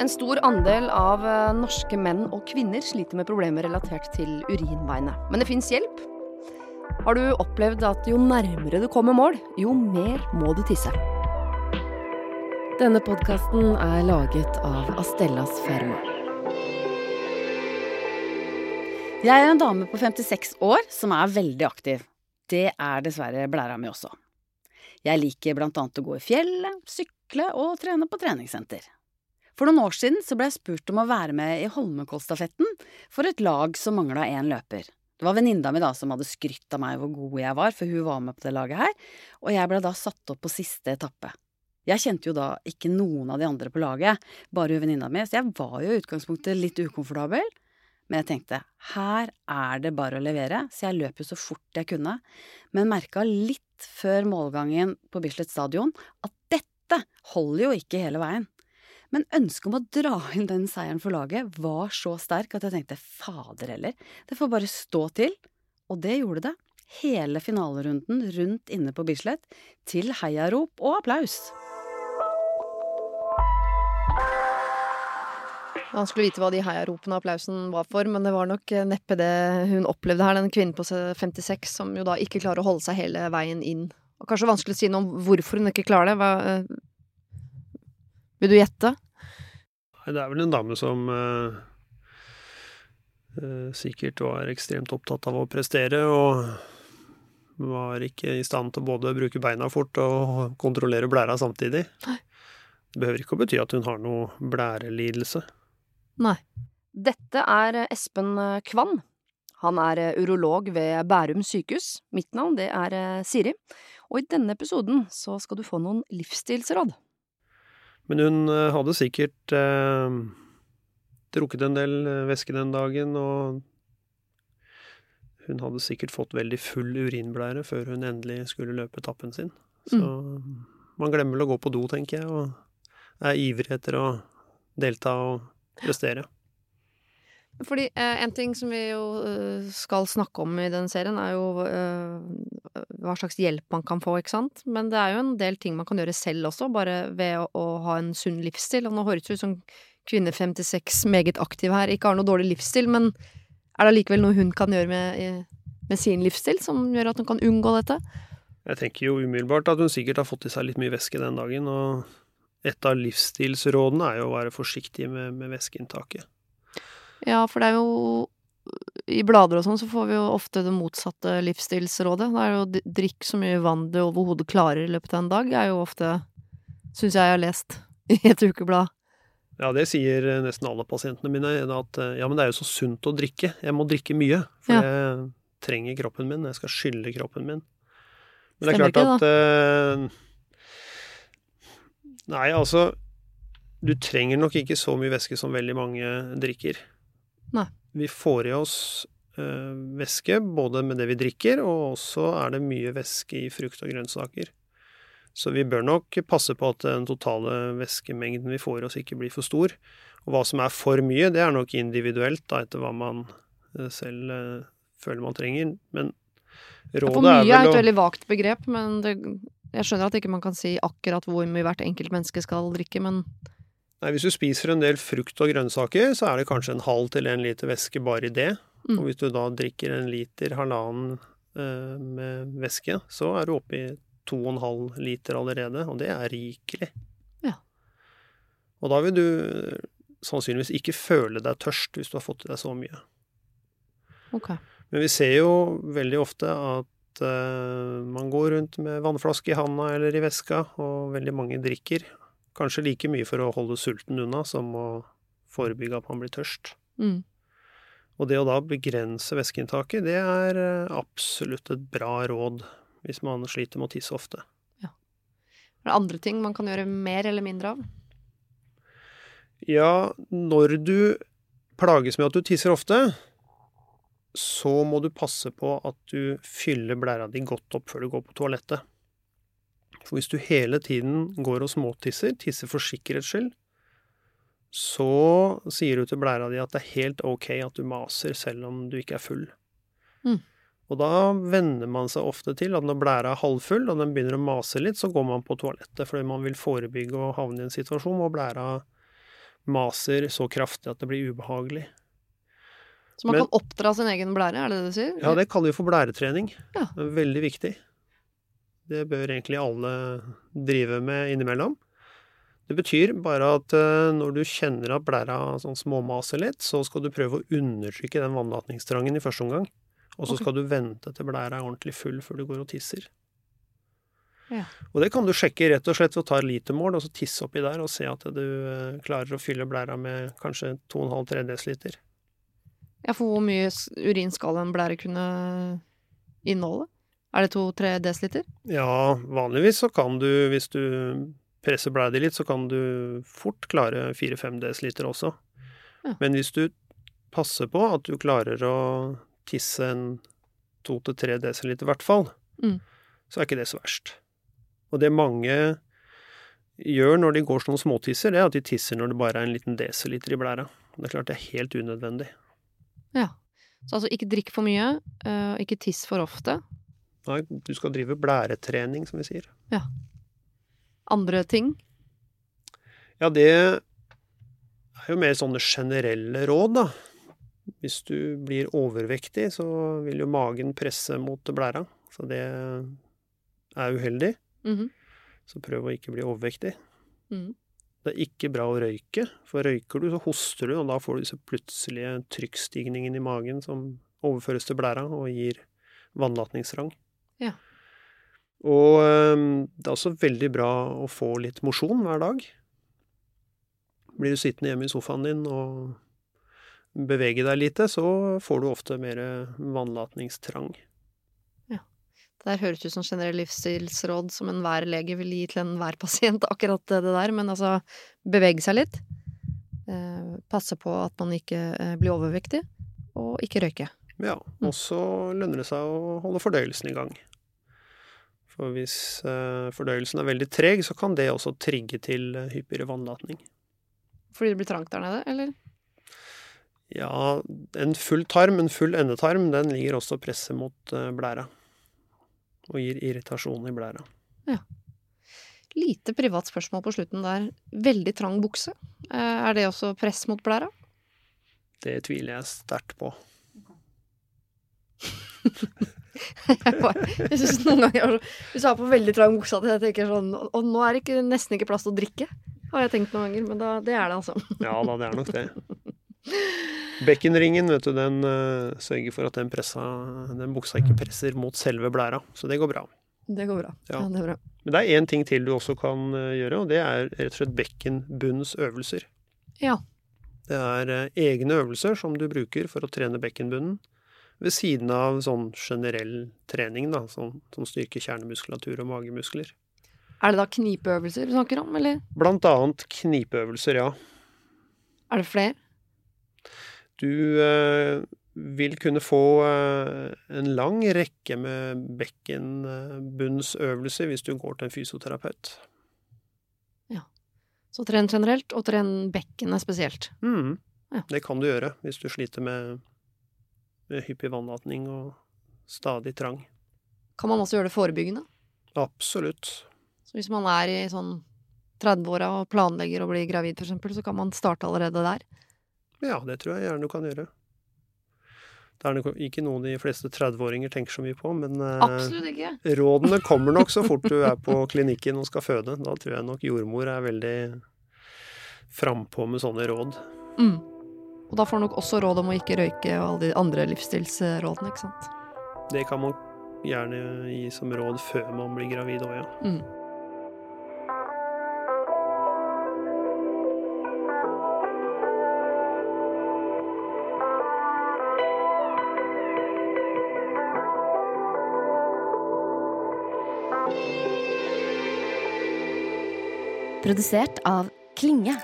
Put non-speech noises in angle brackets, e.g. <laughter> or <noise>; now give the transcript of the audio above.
En stor andel av eh, norske menn og kvinner sliter med problemer relatert til urinveiene. Men det fins hjelp. Har du opplevd at jo nærmere du kommer mål, jo mer må du tisse? Denne podkasten er laget av Astellas Pharma. Jeg er en dame på 56 år som er veldig aktiv. Det er dessverre blæra mi også. Jeg liker blant annet å gå i fjellet, sykle og trene på treningssenter. For noen år siden så ble jeg spurt om å være med i Holmenkollstafetten for et lag som mangla én løper. Det var venninna mi da som hadde skrytt av meg hvor god jeg var, for hun var med på det laget her, og jeg ble da satt opp på siste etappe. Jeg kjente jo da ikke noen av de andre på laget, bare hun venninna mi, så jeg var jo i utgangspunktet litt ukomfortabel. Men jeg tenkte her er det bare å levere, så jeg løp jo så fort jeg kunne, men merka litt før målgangen på Bislett stadion at dette holder jo ikke hele veien. Men ønsket om å dra inn den seieren for laget var så sterk at jeg tenkte fader heller, det får bare stå til. Og det gjorde det. Hele finalerunden rundt inne på Bislett, til heiarop og applaus. Han skulle vite hva de heiaropene og applausen var for, men det var nok eh, neppe det hun opplevde her, den kvinnen på 56 som jo da ikke klarer å holde seg hele veien inn. Og kanskje vanskelig å si noe om hvorfor hun ikke klarer det. Eh, vil du gjette? Det er vel en dame som uh, uh, sikkert var ekstremt opptatt av å prestere, og var ikke i stand til både å bruke beina fort og kontrollere blæra samtidig. Nei. Det behøver ikke å bety at hun har noe blærelidelse. Nei. Dette er Espen Kvann. Han er urolog ved Bærum sykehus. Mitt navn det er Siri, og i denne episoden så skal du få noen livsstilsråd. Men hun eh, hadde sikkert eh, drukket en del eh, væske den dagen, og hun hadde sikkert fått veldig full urinblære før hun endelig skulle løpe etappen sin. Så mm. man glemmer å gå på do, tenker jeg, og er ivrig etter å delta og prestere. Fordi eh, En ting som vi jo uh, skal snakke om i den serien, er jo eh, hva slags hjelp man kan få, ikke sant. Men det er jo en del ting man kan gjøre selv også, bare ved å, å ha en sunn livsstil. Og nå høres det ut som kvinne 56, meget aktiv her, ikke har noe dårlig livsstil, men er det allikevel noe hun kan gjøre med, med sin livsstil som gjør at hun kan unngå dette? Jeg tenker jo umiddelbart at hun sikkert har fått i seg litt mye væske den dagen, og et av livsstilsrådene er jo å være forsiktig med, med væskeinntaket. Ja, for det er jo I blader og sånn så får vi jo ofte det motsatte livsstilsrådet. Det er jo drikk så mye vann du overhodet klarer i løpet av en dag, er jo ofte Syns jeg jeg har lest i et ukeblad. Ja, det sier nesten alle pasientene mine, at ja, men det er jo så sunt å drikke. Jeg må drikke mye, for ja. jeg trenger kroppen min. Jeg skal skylde kroppen min. Men det er klart ikke, at uh, Nei, altså Du trenger nok ikke så mye væske som veldig mange drikker. Nei. Vi får i oss uh, væske både med det vi drikker, og også er det mye væske i frukt og grønnsaker. Så vi bør nok passe på at den totale væskemengden vi får i oss, ikke blir for stor. Og hva som er for mye, det er nok individuelt, da, etter hva man øh, selv uh, føler man trenger. Men rådet er vel å For mye er et veldig vagt begrep, men det, jeg skjønner at ikke man kan si akkurat hvor mye hvert enkelt menneske skal drikke, men Nei, Hvis du spiser en del frukt og grønnsaker, så er det kanskje en halv til en liter væske bare i det. Mm. Og hvis du da drikker en liter, halvannen eh, med væske, så er du oppe i to og en halv liter allerede, og det er rikelig. Ja. Og da vil du sannsynligvis ikke føle deg tørst hvis du har fått i deg så mye. Okay. Men vi ser jo veldig ofte at eh, man går rundt med vannflaske i handa eller i veska, og veldig mange drikker. Kanskje like mye for å holde sulten unna som å forebygge at man blir tørst. Mm. Og det å da begrense væskeinntaket, det er eh, absolutt et bra råd hvis man sliter med å tisse ofte. Ja. Er det andre ting man kan gjøre mer eller mindre av? Ja, når du plages med at du tisser ofte, så må du passe på at du fyller blæra di godt opp før du går på toalettet. For hvis du hele tiden går og småtisser, tisser for sikkerhets skyld, så sier du til blæra di at det er helt ok at du maser selv om du ikke er full. Mm. Og da venner man seg ofte til at når blæra er halvfull og den begynner å mase litt, så går man på toalettet fordi man vil forebygge å havne i en situasjon hvor blæra maser så kraftig at det blir ubehagelig. Så man Men- kan oppdra sin egen blære, er det det du sier? Ja, det kaller vi for blæretrening. Ja. Veldig viktig. Det bør egentlig alle drive med innimellom. Det betyr bare at eh, når du kjenner at blæra sånn småmaser litt, så skal du prøve å undertrykke den vannlatningstrangen i første omgang. Og så okay. skal du vente til blæra er ordentlig full før du går og tisser. Ja. Og det kan du sjekke rett og slett ved å ta litermål og så tisse oppi der og se at du eh, klarer å fylle blæra med kanskje 2,5-3 dl. Ja, for hvor mye urin skal en blære kunne inneholde? Er det to-tre desiliter? Ja, vanligvis så kan du, hvis du presser blæra di litt, så kan du fort klare fire-fem desiliter også. Ja. Men hvis du passer på at du klarer å tisse en to-tre desiliter, i hvert fall, Mm. så er ikke det så verst. Og det mange gjør når de går sånne småtisser, det er at de tisser når det bare er en liten desiliter i blæra. Det er klart det er helt unødvendig. Ja. Så altså ikke drikk for mye, eh, ikke tiss for ofte. Nei, du skal drive blæretrening, som vi sier. Ja. Andre ting. Ja, det er jo mer sånne generelle råd, da. Hvis du blir overvektig, så vil jo magen presse mot blæra. Så det er uheldig. Mhm. Så prøv å ikke bli overvektig. Mm. Det er ikke bra å røyke, for røyker du, så hoster du, og da får du disse plutselige trykkstigningen i magen som overføres til blæra og gir vannlatningstrang. Ja. Og det er også veldig bra å få litt mosjon hver dag. Blir du sittende hjemme i sofaen din og bevege deg lite, så får du ofte mer vannlatningstrang. Det der høres ut som generell livsstilsråd som enhver lege vil gi til enhver pasient, <laughs> akkurat det der. Men altså, bevege seg litt. Eh, passe på at man ikke eh, blir overvektig, og ikke røyke. Ja, og så lønner det seg å holde fordøyelsen i gang. For hvis eh, fordøyelsen er veldig treg, så kan det også trigge til hyppigere vannlatning. Fordi det blir trangt der nede, eller? Ja, en full tarm, en full endetarm, den ligger også presset mot eh, blæra. Og gir irritasjon i blæra. Ja. Lite privat spørsmål på slutten der. Veldig trang bukse. Eh, er det også press mot blæra? Det tviler jeg sterkt på. <laughs> <laughs> Jeg, bare, jeg synes noen ganger er Hvis du har på veldig trang buksa til jeg tenker sånn Og nå er det ikke, nesten ikke plass til å drikke. Har jeg tenkt noen ganger, men da, det er det altså. <laughs> Ja da, det er nok det. <laughs> Bekkenringen, vet du, den uh, sørger for at den, pressa, den buksa ikke presser mot selve blæra. Så det går bra. Det går bra. Ja. Ja, det er bra. Men det er én ting til du også kan eh, gjøre, og det er rett og slett bekkenbunnsøvelser. Ja. Det er eh, egne øvelser som du bruker for å trene bekkenbunnen, ved siden av sånn generell trening, da, som, som styrker kjernemuskulatur og magemuskler. Er det da knipeøvelser du snakker om, eller Blant annet knipeøvelser, ja. er det flere? Du eh, vil kunne få eh, en lang rekke med bekkenbunnsøvelser hvis du går til en fysioterapeut. Ja. Så tren generelt, og tren bekkenet spesielt. Mm. Ja. Det kan du gjøre hvis du sliter med, med hyppig vannlatning og stadig trang. Kan man også gjøre det forebyggende? Absolutt. Så hvis man er i sånn 30-åra og planlegger å bli gravid, eksempel, så kan man starte allerede der. Ja, det tror jeg gjerne du kan gjøre. Det er ikke noe de fleste 30-åringer tenker så mye på, men eh, rådene kommer nok så fort du er på <laughs> klinikken og skal føde. Da tror jeg nok jordmor er veldig frampå med sånne råd. Mm. Og da får du nok også råd om å ikke røyke og alle de andre livsstilsrådene, ikke sant. Det kan man gjerne gi som råd før man blir gravid òg, ja. Mm. Produsert av Klinge.